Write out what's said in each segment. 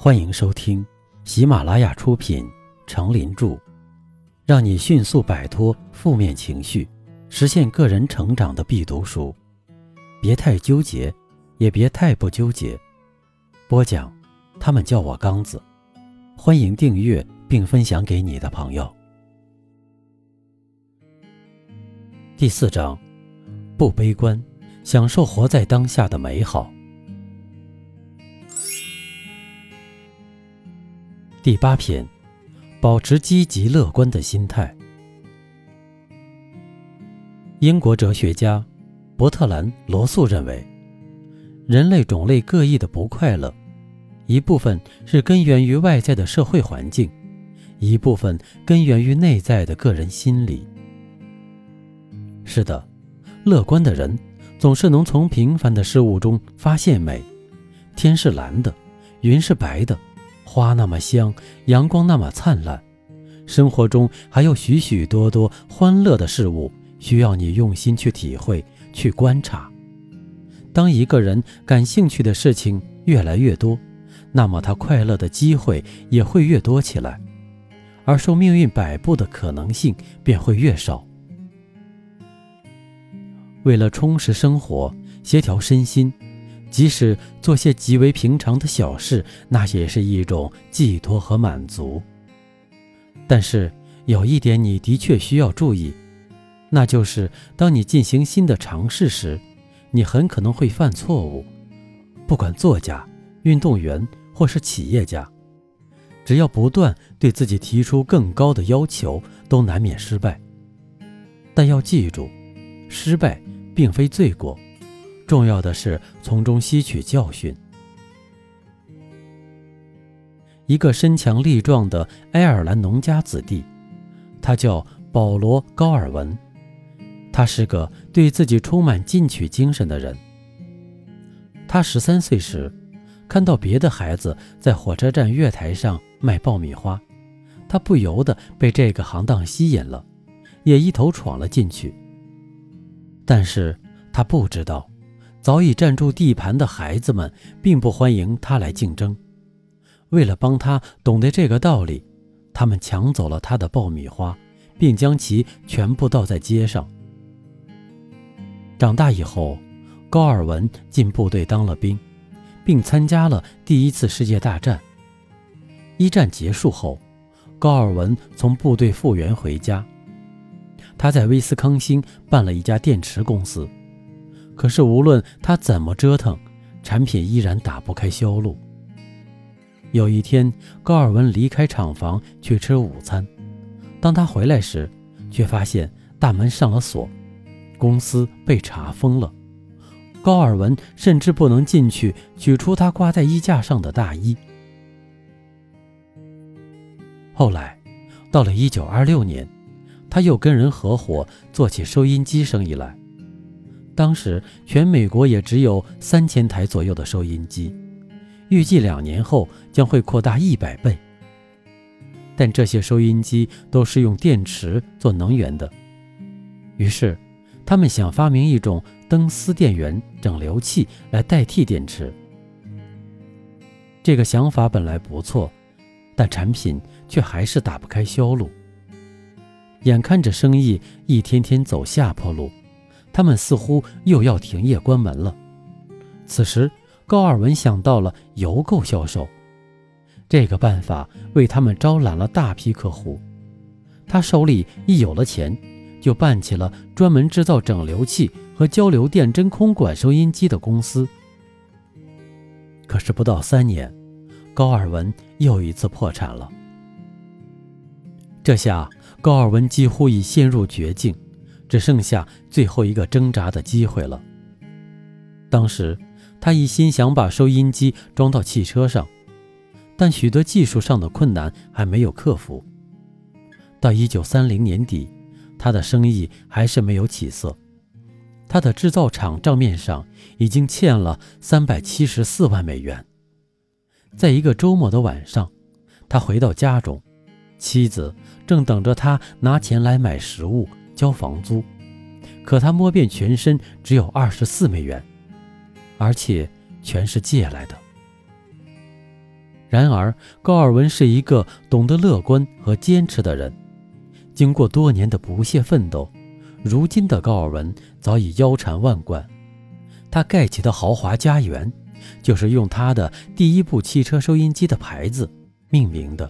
欢迎收听喜马拉雅出品《成林著》，让你迅速摆脱负面情绪，实现个人成长的必读书。别太纠结，也别太不纠结。播讲，他们叫我刚子。欢迎订阅并分享给你的朋友。第四章，不悲观，享受活在当下的美好。第八篇，保持积极乐观的心态。英国哲学家伯特兰·罗素认为，人类种类各异的不快乐，一部分是根源于外在的社会环境，一部分根源于内在的个人心理。是的，乐观的人总是能从平凡的事物中发现美。天是蓝的，云是白的。花那么香，阳光那么灿烂，生活中还有许许多多欢乐的事物需要你用心去体会、去观察。当一个人感兴趣的事情越来越多，那么他快乐的机会也会越多起来，而受命运摆布的可能性便会越少。为了充实生活、协调身心。即使做些极为平常的小事，那也是一种寄托和满足。但是有一点你的确需要注意，那就是当你进行新的尝试时，你很可能会犯错误。不管作家、运动员或是企业家，只要不断对自己提出更高的要求，都难免失败。但要记住，失败并非罪过。重要的是从中吸取教训。一个身强力壮的爱尔兰农家子弟，他叫保罗·高尔文。他是个对自己充满进取精神的人。他十三岁时，看到别的孩子在火车站月台上卖爆米花，他不由得被这个行当吸引了，也一头闯了进去。但是他不知道。早已占住地盘的孩子们并不欢迎他来竞争。为了帮他懂得这个道理，他们抢走了他的爆米花，并将其全部倒在街上。长大以后，高尔文进部队当了兵，并参加了第一次世界大战。一战结束后，高尔文从部队复员回家，他在威斯康星办了一家电池公司。可是，无论他怎么折腾，产品依然打不开销路。有一天，高尔文离开厂房去吃午餐，当他回来时，却发现大门上了锁，公司被查封了。高尔文甚至不能进去取出他挂在衣架上的大衣。后来，到了1926年，他又跟人合伙做起收音机生意来。当时全美国也只有三千台左右的收音机，预计两年后将会扩大一百倍。但这些收音机都是用电池做能源的，于是他们想发明一种灯丝电源整流器来代替电池。这个想法本来不错，但产品却还是打不开销路。眼看着生意一天天走下坡路。他们似乎又要停业关门了。此时，高尔文想到了邮购销售，这个办法为他们招揽了大批客户。他手里一有了钱，就办起了专门制造整流器和交流电真空管收音机的公司。可是不到三年，高尔文又一次破产了。这下，高尔文几乎已陷入绝境。只剩下最后一个挣扎的机会了。当时，他一心想把收音机装到汽车上，但许多技术上的困难还没有克服。到一九三零年底，他的生意还是没有起色。他的制造厂账面上已经欠了三百七十四万美元。在一个周末的晚上，他回到家中，妻子正等着他拿钱来买食物。交房租，可他摸遍全身只有二十四美元，而且全是借来的。然而，高尔文是一个懂得乐观和坚持的人。经过多年的不懈奋斗，如今的高尔文早已腰缠万贯。他盖起的豪华家园，就是用他的第一部汽车收音机的牌子命名的。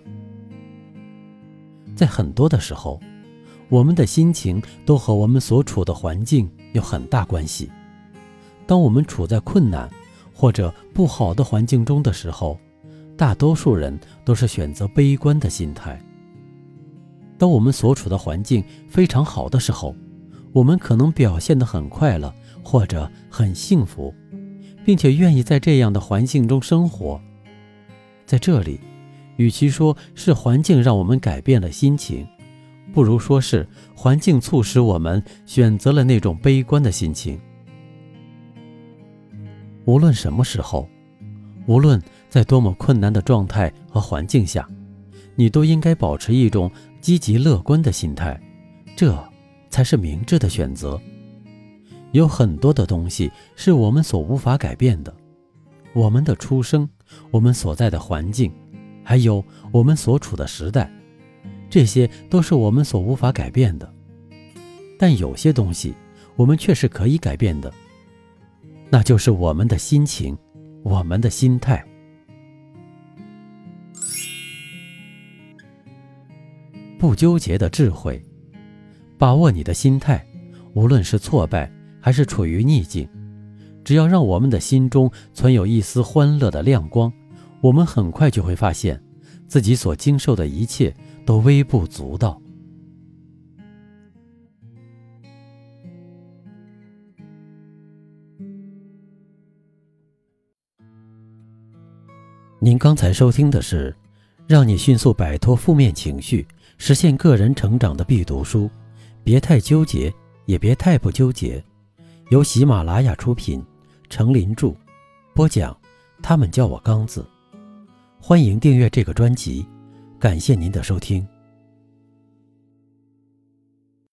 在很多的时候，我们的心情都和我们所处的环境有很大关系。当我们处在困难或者不好的环境中的时候，大多数人都是选择悲观的心态。当我们所处的环境非常好的时候，我们可能表现得很快乐或者很幸福，并且愿意在这样的环境中生活。在这里，与其说是环境让我们改变了心情，不如说是环境促使我们选择了那种悲观的心情。无论什么时候，无论。在多么困难的状态和环境下，你都应该保持一种积极乐观的心态，这才是明智的选择。有很多的东西是我们所无法改变的，我们的出生，我们所在的环境，还有我们所处的时代，这些都是我们所无法改变的。但有些东西，我们却是可以改变的，那就是我们的心情，我们的心态。不纠结的智慧，把握你的心态，无论是挫败还是处于逆境，只要让我们的心中存有一丝欢乐的亮光，我们很快就会发现，自己所经受的一切都微不足道。您刚才收听的是，让你迅速摆脱负面情绪。实现个人成长的必读书，别太纠结，也别太不纠结。由喜马拉雅出品，程林著，播讲。他们叫我刚子。欢迎订阅这个专辑，感谢您的收听。